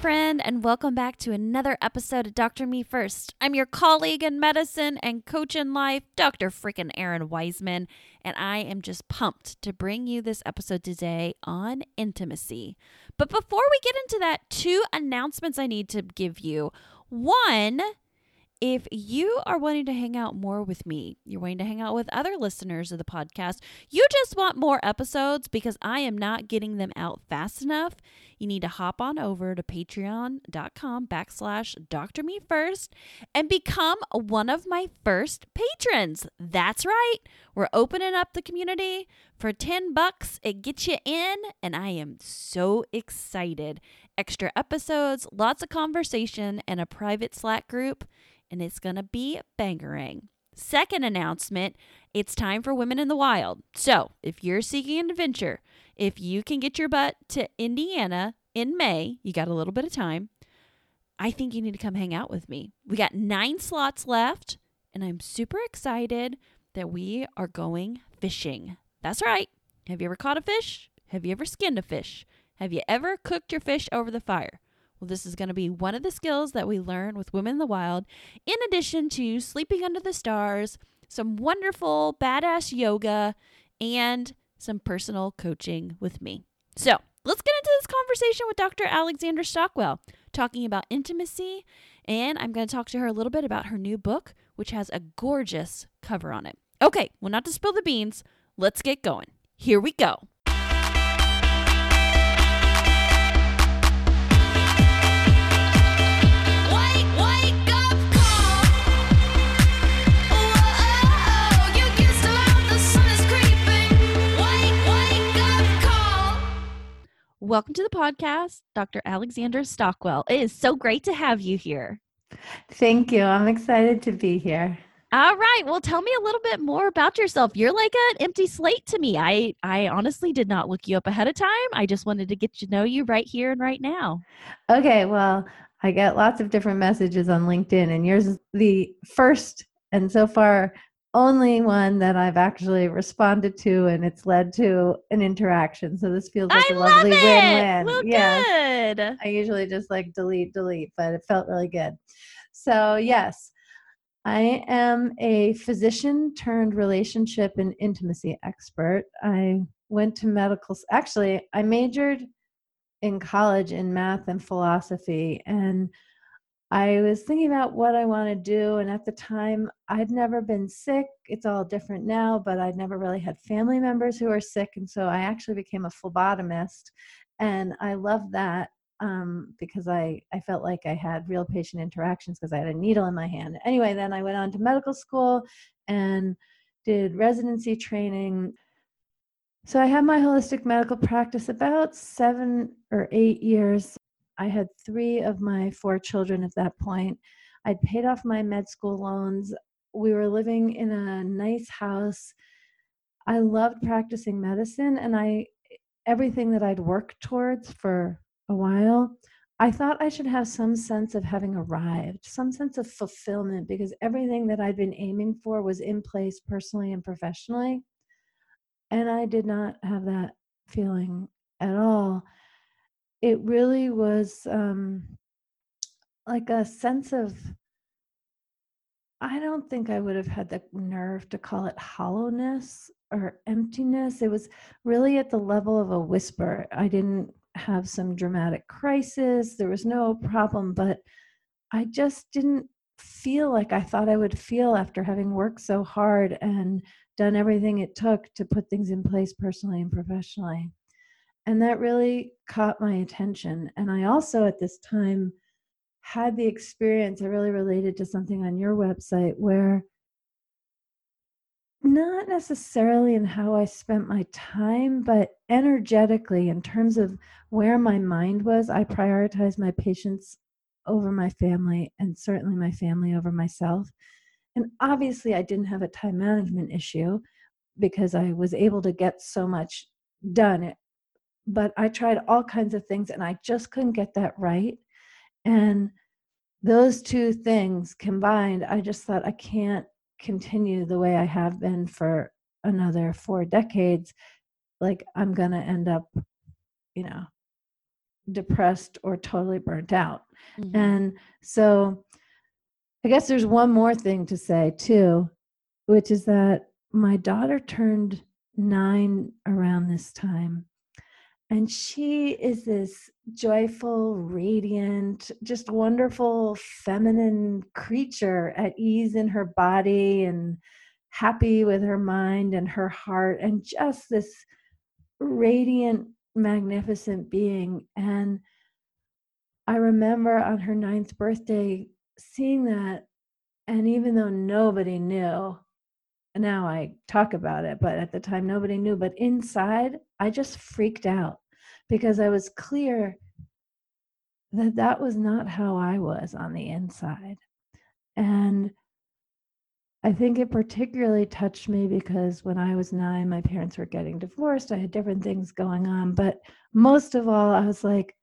Friend, and welcome back to another episode of Dr. Me First. I'm your colleague in medicine and coach in life, Dr. Freaking Errin Weisman, and I am just pumped to bring you this episode today on intimacy. But before we get into that, two announcements I need to give you. One, if you are wanting to hang out more with me, you're wanting to hang out with other listeners of the podcast, you just want more episodes because I am not getting them out fast enough, you need to hop on over to patreon.com backslash Dr. Me First and become one of my first patrons. That's right. We're opening up the community for 10 bucks. It gets you in, and I am so excited. Extra episodes, lots of conversation, and a private Slack group and it's going to be bangering. Second announcement it's time for Women in the Wild. So, if you're seeking an adventure, if you can get your butt to Indiana in May, you got a little bit of time. I think you need to come hang out with me. We got nine slots left, and I'm super excited that we are going fishing. That's right. Have you ever caught a fish? Have you ever skinned a fish? Have you ever cooked your fish over the fire? Well, this is going to be one of the skills that we learn with Women in the Wild, in addition to sleeping under the stars, some wonderful, badass yoga, and some personal coaching with me. So let's get into this conversation with Dr. Alexandra Stockwell, talking about intimacy. And I'm going to talk to her a little bit about her new book, which has a gorgeous cover on it. Okay, well, not to spill the beans, let's get going. Here we go. Welcome to the podcast, Dr. Alexandra Stockwell. It is so great to have you here. Thank you. I'm excited to be here. All right. Well, tell me a little bit more about yourself. You're like an empty slate to me. I I honestly did not look you up ahead of time. I just wanted to get to know you right here and right now. Okay. Well, I get lots of different messages on LinkedIn, and yours is the first and so far only one that I've actually responded to, and it's led to an interaction. So this feels like I a lovely love it. win-win. Well, yes, good. I usually just like delete, delete, but it felt really good. So yes, I am a physician turned relationship and intimacy expert. I went to medical. Actually, I majored in college in math and philosophy, and I was thinking about what I want to do, and at the time, I'd never been sick. It's all different now, but I'd never really had family members who were sick, and so I actually became a phlebotomist, and I loved that um, because I I felt like I had real patient interactions because I had a needle in my hand. Anyway, then I went on to medical school and did residency training. So I had my holistic medical practice about seven or eight years I had three of my four children at that point. I'd paid off my med school loans. We were living in a nice house. I loved practicing medicine and I everything that I'd worked towards for a while. I thought I should have some sense of having arrived, some sense of fulfillment because everything that I'd been aiming for was in place personally and professionally. And I did not have that feeling at all it really was um, like a sense of I don't think I would have had the nerve to call it hollowness or emptiness. It was really at the level of a whisper. I didn't have some dramatic crisis, there was no problem, but I just didn't feel like I thought I would feel after having worked so hard and done everything it took to put things in place personally and professionally and that really caught my attention and i also at this time had the experience i really related to something on your website where not necessarily in how i spent my time but energetically in terms of where my mind was i prioritized my patients over my family and certainly my family over myself. And obviously i didn't have a time management issue because i was able to get so much done but I tried all kinds of things and I just couldn't get that right. And those two things combined, I just thought I can't continue the way I have been for another four decades. Like I'm going to end up, you know, depressed or totally burnt out. Mhm. And so I guess there's one more thing to say too, which is that my daughter turned nine around this time. And she is this joyful, radiant, just wonderful feminine creature at ease in her body and happy with her mind and her heart, and just this radiant, magnificent being. And I remember on her ninth birthday seeing that. And even though nobody knew, now I talk about it, but at the time nobody knew. But inside, I just freaked out because I was clear that that was not how I was on the inside. And I think it particularly touched me because when I was nine, my parents were getting divorced. I had different things going on. But most of all, I was like,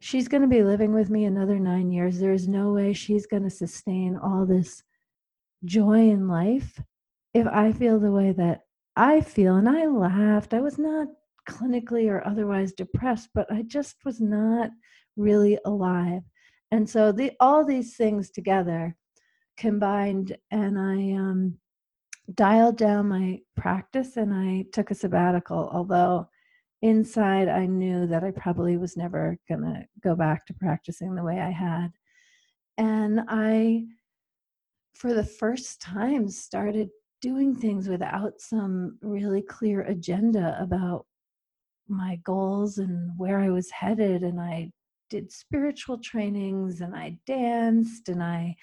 she's going to be living with me another nine years. There's no way she's going to sustain all this joy in life if I feel the way that I feel. And I laughed. I was not clinically or otherwise depressed, but I just was not really alive. And so the all these things together combined and I um, dialed down my practice and I took a sabbatical, although inside I knew that I probably was never to go back to practicing the way I had. And I, for the first time, started doing things without some really clear agenda about my goals and where I was headed. And I did spiritual trainings and I danced and I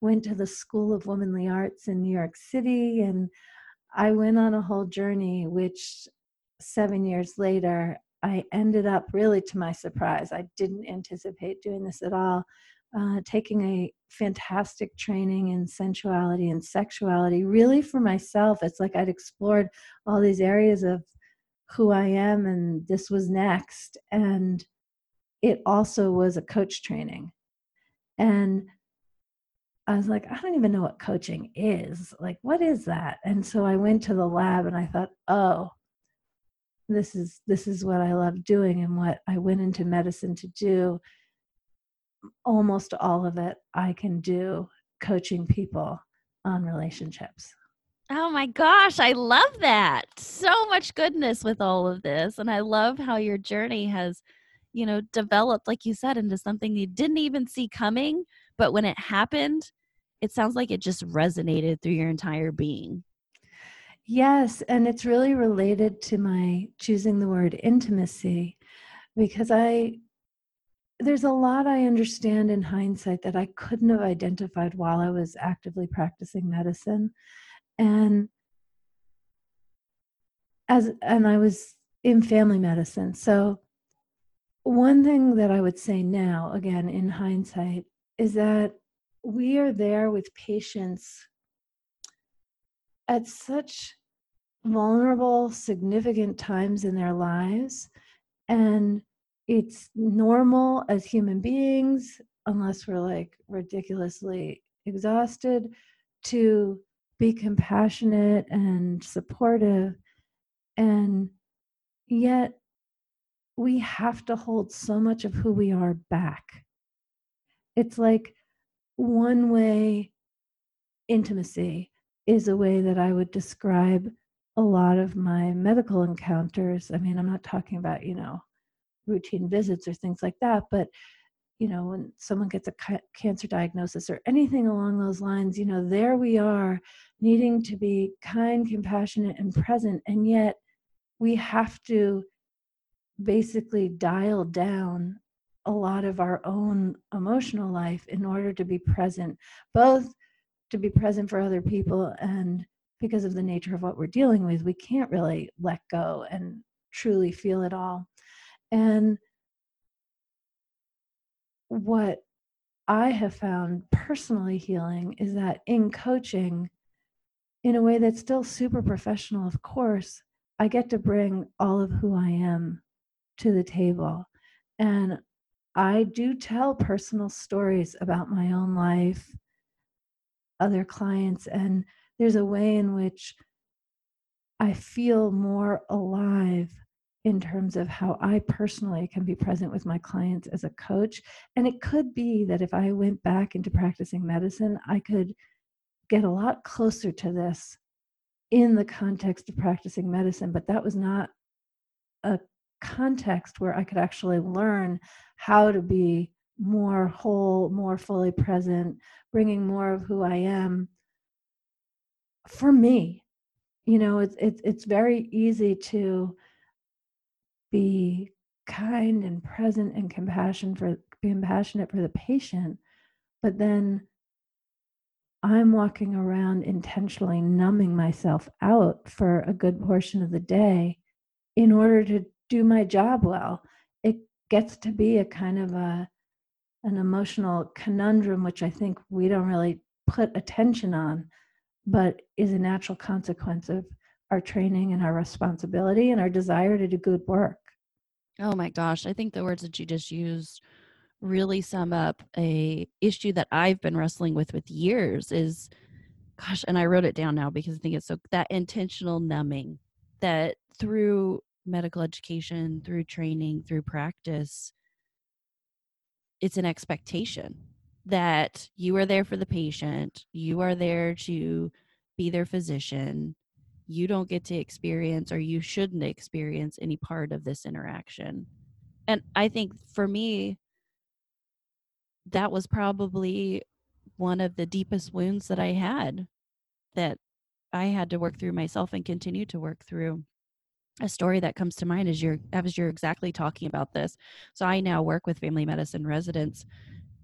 went to the School of Womanly Arts in New York City. And I went on a whole journey, which seven years later, I ended up really to my surprise. I didn't anticipate doing this at all. Uh, taking a fantastic training in sensuality and sexuality, really for myself. It's like I'd explored all these areas of who I am, and this was next. And it also was a coach training. And I was like, I don't even know what coaching is. Like, what is that? And so I went to the lab and I thought, oh, this is this is what I love doing and what I went into medicine to do. Almost all of it I can do coaching people on relationships. Oh my gosh, I love that. So much goodness with all of this. And I love how your journey has, you know, developed, like you said, into something you didn't even see coming. But when it happened, it sounds like it just resonated through your entire being. Yes, and it's really related to my choosing the word intimacy because I there's a lot I understand in hindsight that I couldn't have identified while I was actively practicing medicine. And as and I was in family medicine. So one thing that I would say now again in hindsight is that we are there with patients at such vulnerable, significant times in their lives. And it's normal as human beings, unless we're like ridiculously exhausted, to be compassionate and supportive. And yet, we have to hold so much of who we are back. It's like one way intimacy is a way that I would describe a lot of my medical encounters. I mean, I'm not talking about, you know, routine visits or things like that, but you know, when someone gets a ca- cancer diagnosis or anything along those lines, you know, there we are needing to be kind, compassionate, and present. And yet we have to basically dial down a lot of our own emotional life in order to be present, both to be present for other people and because of the nature of what we're dealing with, we can't really let go and truly feel it all. And what I have found personally healing is that in coaching, in a way that's still super professional, of course, I get to bring all of who I am to the table. And I do tell personal stories about my own life, other clients, and there's a way in which I feel more alive in terms of how I personally can be present with my clients as a coach. And it could be that if I went back into practicing medicine, I could get a lot closer to this in the context of practicing medicine, but that was not a context where I could actually learn how to be more whole, more fully present, bringing more of who I am for me. You know, it's it's it's very easy to be kind and present and compassion for compassionate for the patient, but then I'm walking around intentionally numbing myself out for a good portion of the day in order to do my job well. It gets to be a kind of a an emotional conundrum which I think we don't really put attention on, but is a natural consequence of our training and our responsibility and our desire to do good work. Oh my gosh, I think the words that you just used really sum up a issue that I've been wrestling with with years is gosh, and I wrote it down now because I think it's so that intentional numbing that through medical education, through training, through practice, it's an expectation that you are there for the patient, you are there to be their physician. You don't get to experience or you shouldn't experience any part of this interaction. And I think for me, that was probably one of the deepest wounds that I had that I had to work through myself and continue to work through. A story that comes to mind is you're as you're exactly talking about this. So I now work with family medicine residents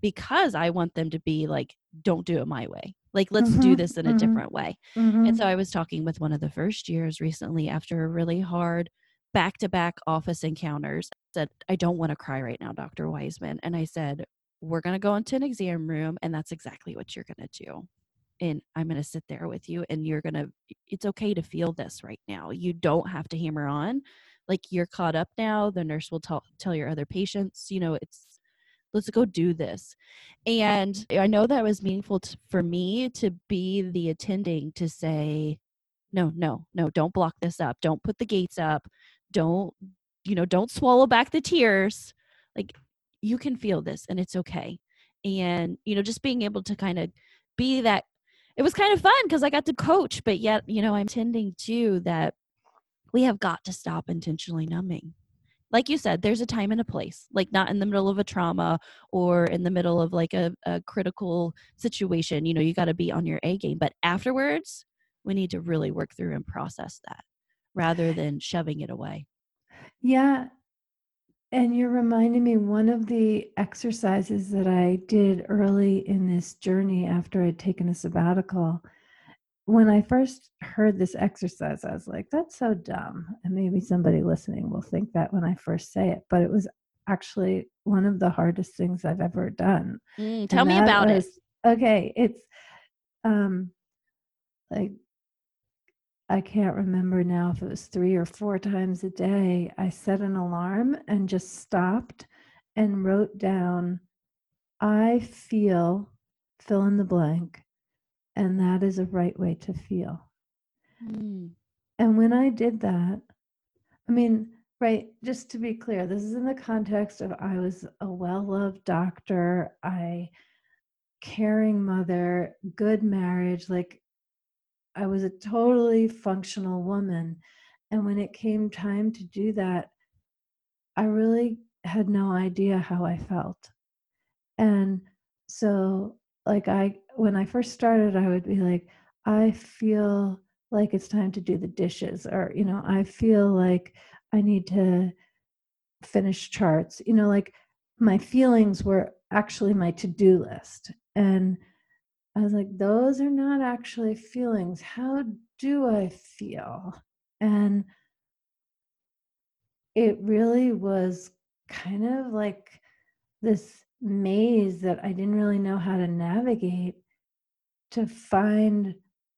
because I want them to be like, don't do it my way. Like, let's mm-hmm, do this in mm-hmm, a different way. Mm-hmm. And so I was talking with one of the first years recently after a really hard back to back office encounters. Said, I don't want to cry right now, Dr. Weisman. And I said, we're going to go into an exam room and that's exactly what you're going to do and i'm going to sit there with you and you're going to it's okay to feel this right now you don't have to hammer on like you're caught up now the nurse will tell tell your other patients you know it's let's go do this. And i know that was meaningful for me to be the attending to say no no no don't block this up. Don't put the gates up. Don't you know don't swallow back the tears. Like you can feel this and it's okay. And you know just being able to kind of be that it was kind of fun because i got to coach but yet you know i'm tending to that we have got to stop intentionally numbing like you said there's a time and a place like not in the middle of a trauma or in the middle of like a, a critical situation you know you got to be on your a game but afterwards we need to really work through and process that rather than shoving it away yeah and you're reminding me one of the exercises that I did early in this journey after I'd taken a sabbatical. When I first heard this exercise, I was like, that's so dumb. And maybe somebody listening will think that when I first say it, but it was actually one of the hardest things I've ever done. Mm, tell me about was, it. Okay. It's um like I can't remember now if it was three or four times a day, I set an alarm and just stopped and wrote down, I feel, fill in the blank, and that is a right way to feel. Mm. And when I did that, I mean, right, just to be clear, this is in the context of I was a well loved doctor, I caring mother, good marriage, like I was a totally functional woman. And when it came time to do that, I really had no idea how I felt. And so, like, I, when I first started, I would be like, I feel like it's time to do the dishes, or, you know, I feel like I need to finish charts. You know, like my feelings were actually my to do list. And I was like, those are not actually feelings. How do I feel? And it really was kind of like this maze that I didn't really know how to navigate to find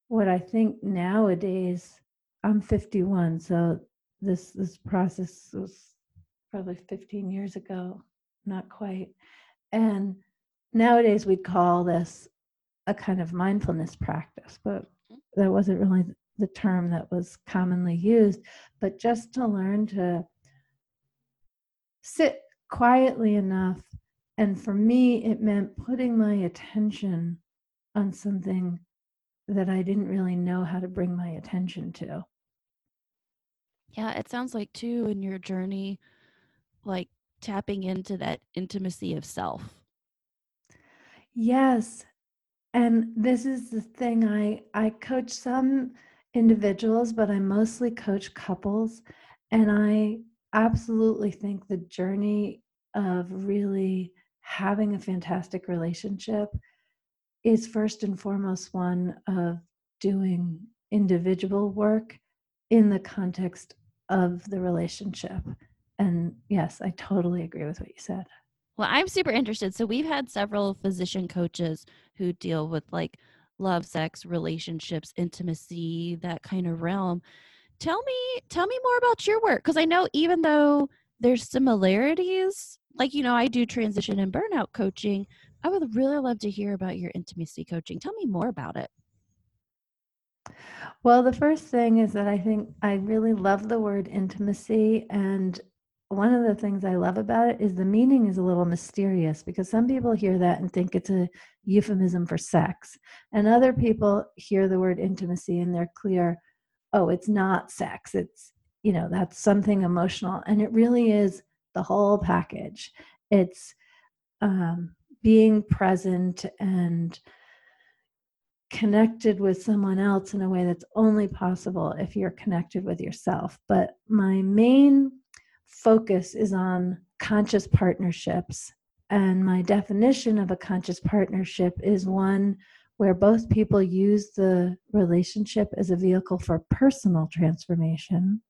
what I think nowadays I'm 51 so this this process was probably 15 years ago not quite and nowadays we'd call this a kind of mindfulness practice, but mm-hmm. that wasn't really the term that was commonly used. But just to learn to sit quietly enough. And for me, it meant putting my attention on something that I didn't really know how to bring my attention to. Yeah, it sounds like too in your journey, like tapping into that intimacy of self. Yes. And this is the thing I I coach some individuals, but I mostly coach couples and I absolutely think the journey of really having a fantastic relationship is first and foremost one of doing individual work in the context of the relationship. And yes, I totally agree with what you said. Well, I'm super interested. So we've had several physician coaches who deal with like love, sex, relationships, intimacy, that kind of realm. Tell me, tell me more about your work because I know even though there's similarities, like you know, I do transition and burnout coaching. I would really love to hear about your intimacy coaching. Tell me more about it. Well, the first thing is that I think I really love the word intimacy. And one of the things I love about it is the meaning is a little mysterious because some people hear that and think it's a euphemism for sex. And other people hear the word intimacy and they're clear, oh, it's not sex. It's, you know, that's something emotional. And it really is the whole package. It's um, being present and connected with someone else in a way that's only possible if you're connected with yourself. But my main focus is on conscious partnerships. And my definition of a conscious partnership is one where both people use the relationship as a vehicle for personal transformation.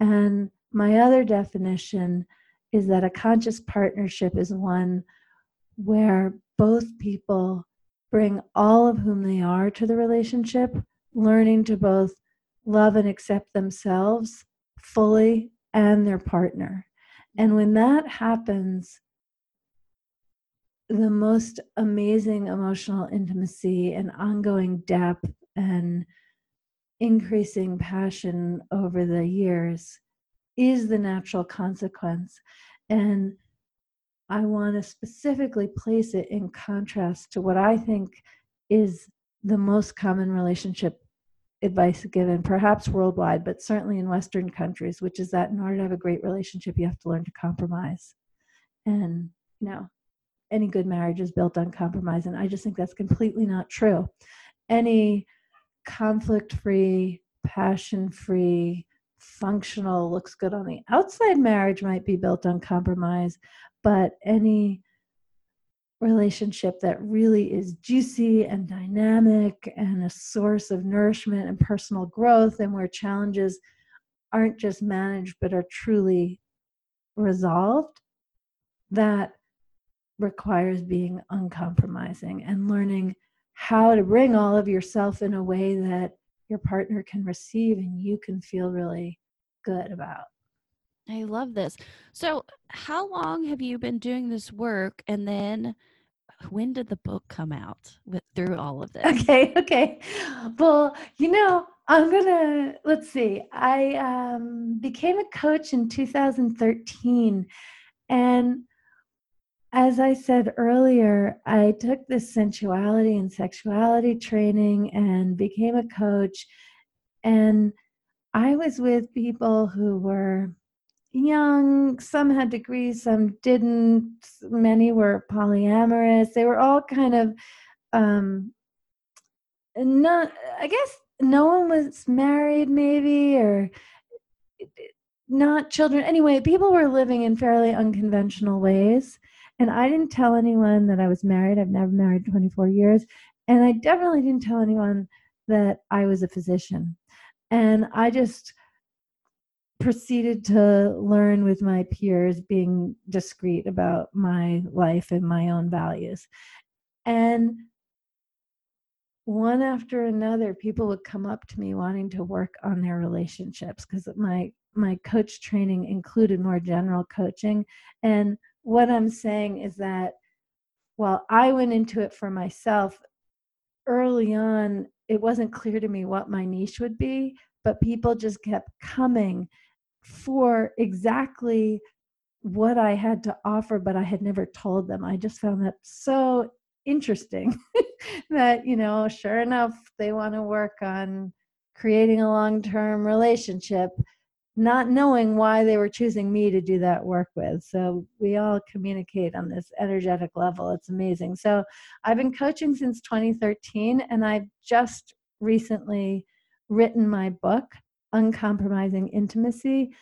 And my other definition is that a conscious partnership is one where both people bring all of whom they are to the relationship, learning to both love and accept themselves fully and their partner. And when that happens, the most amazing emotional intimacy and ongoing depth and increasing passion over the years is the natural consequence. And I want to specifically place it in contrast to what I think is the most common relationship advice given, perhaps worldwide, but certainly in Western countries, which is that in order to have a great relationship, you have to learn to compromise. And, you know, any good marriage is built on compromise. And I just think that's completely not true. Any conflict free, passion free, functional, looks good on the outside marriage might be built on compromise, but any relationship that really is juicy and dynamic and a source of nourishment and personal growth and where challenges aren't just managed but are truly resolved that requires being uncompromising and learning how to bring all of yourself in a way that your partner can receive and you can feel really good about I love this. So, how long have you been doing this work? And then when did the book come out with through all of this? Okay, okay. Well, you know, I'm gonna let's see. I um, became a coach in 2013, and as I said earlier, I took this sensuality and sexuality training and became a coach, and I was with people who were young, some had degrees, some didn't, many were polyamorous. They were all kind of um not I guess no one was married maybe or not children. Anyway, people were living in fairly unconventional ways. And I didn't tell anyone that I was married. I've never married 24 years. And I definitely didn't tell anyone that I was a physician. And I just proceeded to learn with my peers being discreet about my life and my own values and one after another people would come up to me wanting to work on their relationships because my my coach training included more general coaching and what i'm saying is that while i went into it for myself early on it wasn't clear to me what my niche would be but people just kept coming for exactly what I had to offer, but I had never told them. I just found that so interesting that, you know, sure enough, they want to work on creating a long term relationship, not knowing why they were choosing me to do that work with. So we all communicate on this energetic level. It's amazing. So I've been coaching since 2013, and I've just recently written my book, Uncompromising Intimacy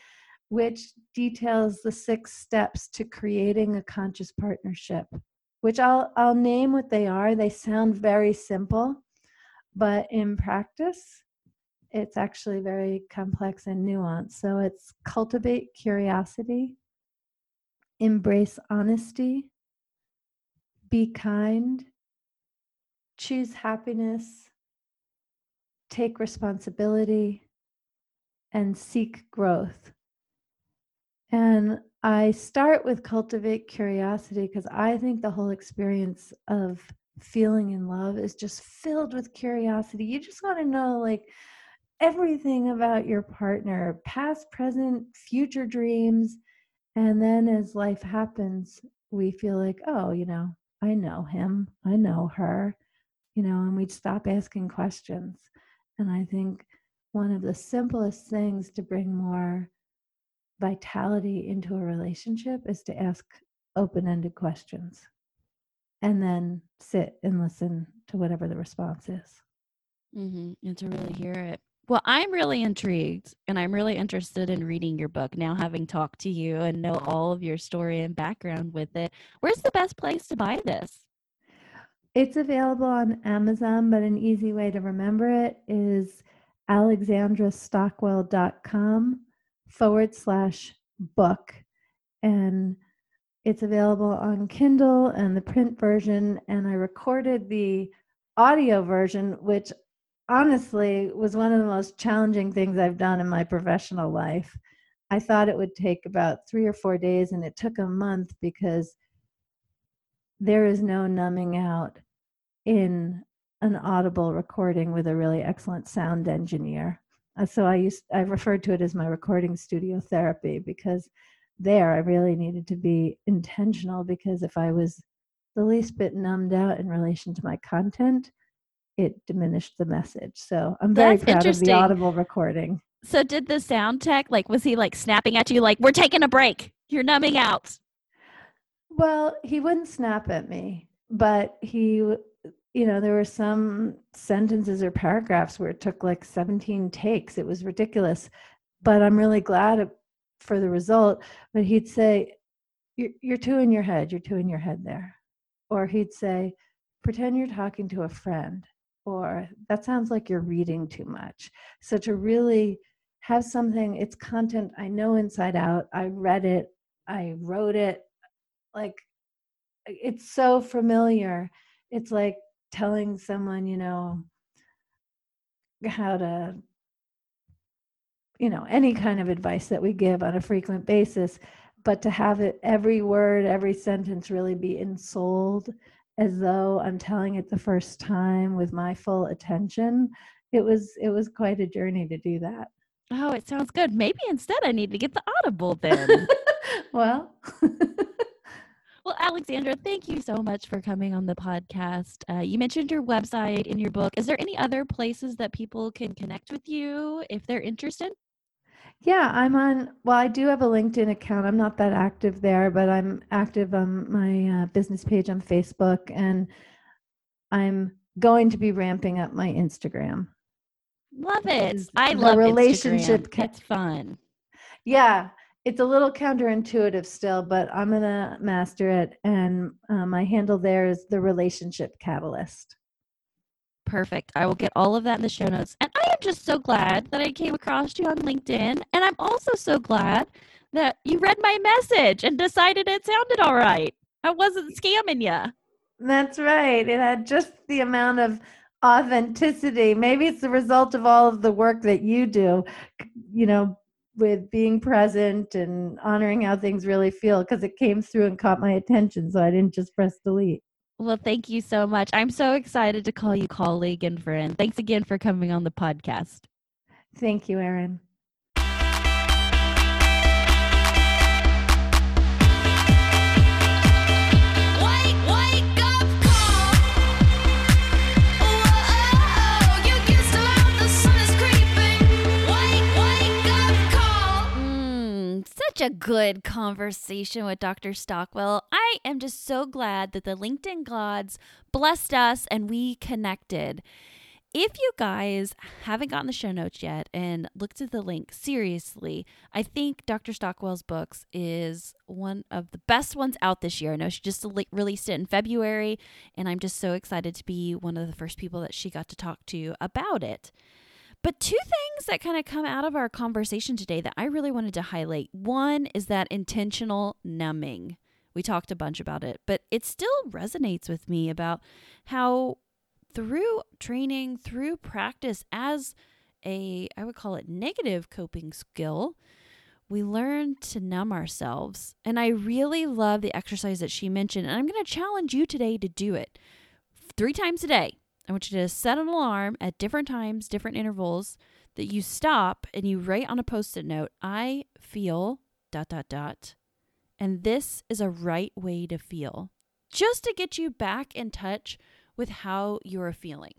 which details the six steps to creating a conscious partnership, which I'll, I'll name what they are. They sound very simple, but in practice, it's actually very complex and nuanced. So it's cultivate curiosity, embrace honesty, be kind, choose happiness, take responsibility, and seek growth. And I start with cultivate curiosity because I think the whole experience of feeling in love is just filled with curiosity. You just want to know, like, everything about your partner, past, present, future dreams. And then as life happens, we feel like, oh, you know, I know him, I know her, you know, and we'd stop asking questions. And I think one of the simplest things to bring more vitality into a relationship is to ask open ended questions and then sit and listen to whatever the response is. Mm-hmm. And to really hear it. Well, I'm really intrigued and I'm really interested in reading your book now, having talked to you and know uh-huh. all of your story and background with it. Where's the best place to buy this? It's available on Amazon, but an easy way to remember it is alexandrastockwell.com forward slash book. And it's available on Kindle and the print version. And I recorded the audio version, which honestly was one of the most challenging things I've done in my professional life. I thought it would take about three or four days, and it took a month because there is no numbing out in an audible recording with a really excellent sound engineer. Uh, so I used I referred to it as my recording studio therapy because there I really needed to be intentional because if I was the least bit numbed out in relation to my content, it diminished the message. So I'm very That's proud of the audible recording. So did the sound tech like was he like snapping at you like we're taking a break. You're numbing out. Well, he wouldn't snap at me, but he you know, there were some sentences or paragraphs where it took like 17 takes. It was ridiculous. But I'm really glad for the result. But he'd say, you're, you're too in your head. You're too in your head there. Or he'd say, pretend you're talking to a friend. Or that sounds like you're reading too much. So to really have something, it's content I know inside out. I read it, I wrote it. Like, it's so familiar. It's like telling someone, you know, how to, you know, any kind of advice that we give on a frequent basis, but to have it every word, every sentence really be ensouled as though I'm telling it the first time with my full attention. It was it was quite a journey to do that. Oh, it sounds good. Maybe instead I need to get the Audible then. well, well, Alexandra, thank you so much for coming on the podcast. Uh, you mentioned your website in your book. Is there any other places that people can connect with you if they're interested? Yeah, I'm on. Well, I do have a LinkedIn account. I'm not that active there, but I'm active on my uh, business page on Facebook, and I'm going to be ramping up my Instagram. Love it. I love relationship. Instagram. It's fun. Yeah, it's a little counterintuitive still, but I'm gonna master it. And uh, my handle there is the relationship catalyst. Perfect. I will get all of that in the show notes. And I am just so glad that I came across you on LinkedIn. And I'm also so glad that you read my message and decided it sounded all right. I wasn't scamming you. That's right. It had just the amount of authenticity. Maybe it's the result of all of the work that you do, you know, with being present and honoring how things really feel because it came through and caught my attention. So I didn't just press delete. Well, thank you so much. I'm so excited to call you colleague and friend. Thanks again for coming on the podcast. Thank you, Errin. A good conversation with Dr. Stockwell. I am just so glad that the LinkedIn gods blessed us and we connected. If you guys haven't gotten the show notes yet and looked at the link, seriously, I think Dr. Stockwell's books is one of the best ones out this year. I know she just released it in February, and I'm just so excited to be one of the first people that she got to talk to about it. But two things that kind of come out of our conversation today that I really wanted to highlight. One is that intentional numbing. We talked a bunch about it, but it still resonates with me about how through training, through practice as a, I would call it negative coping skill, we learn to numb ourselves. And I really love the exercise that she mentioned. And I'm going to challenge you today to do it three times a day. I want you to set an alarm at different times, different intervals that you stop and you write on a post it note, I feel dot, dot, dot. And this is a right way to feel, just to get you back in touch with how you're feeling.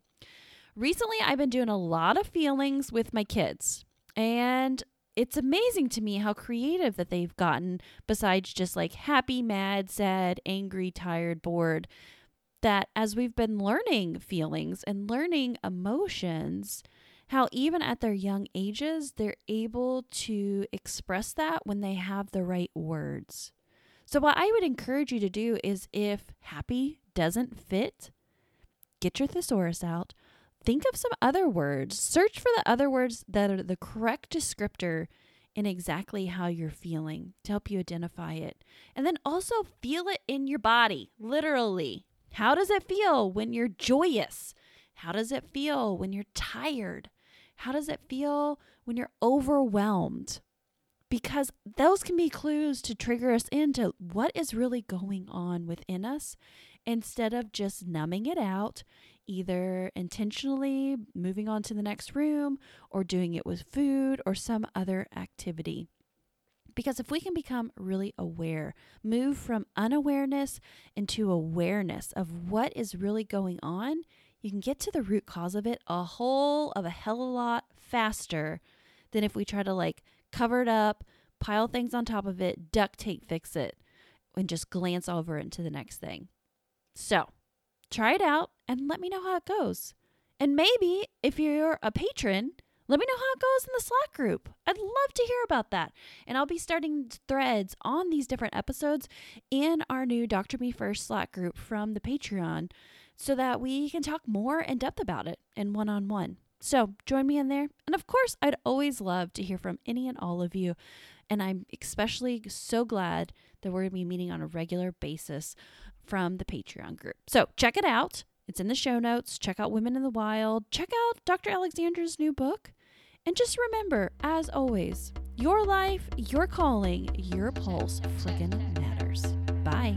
Recently, I've been doing a lot of feelings with my kids, and it's amazing to me how creative that they've gotten besides just like happy, mad, sad, angry, tired, bored. That as we've been learning feelings and learning emotions, how even at their young ages, they're able to express that when they have the right words. So, what I would encourage you to do is if happy doesn't fit, get your thesaurus out, think of some other words, search for the other words that are the correct descriptor in exactly how you're feeling to help you identify it. And then also feel it in your body, literally. How does it feel when you're joyous? How does it feel when you're tired? How does it feel when you're overwhelmed? Because those can be clues to trigger us into what is really going on within us instead of just numbing it out, either intentionally moving on to the next room or doing it with food or some other activity. Because if we can become really aware, move from unawareness into awareness of what is really going on, you can get to the root cause of it a whole of a hell of a lot faster than if we try to like cover it up, pile things on top of it, duct tape fix it, and just glance over into the next thing. So try it out and let me know how it goes. And maybe if you're a patron, let me know how it goes in the Slack group. I'd love to hear about that. And I'll be starting threads on these different episodes in our new Dr. Me First Slack group from the Patreon so that we can talk more in depth about it in one on one. So join me in there. And of course, I'd always love to hear from any and all of you. And I'm especially so glad that we're going to be meeting on a regular basis from the Patreon group. So check it out. It's in the show notes. Check out Women in the Wild. Check out Dr. Alexandra's new book. And just remember, as always, your life, your calling, your pulse friggin' matters. Bye.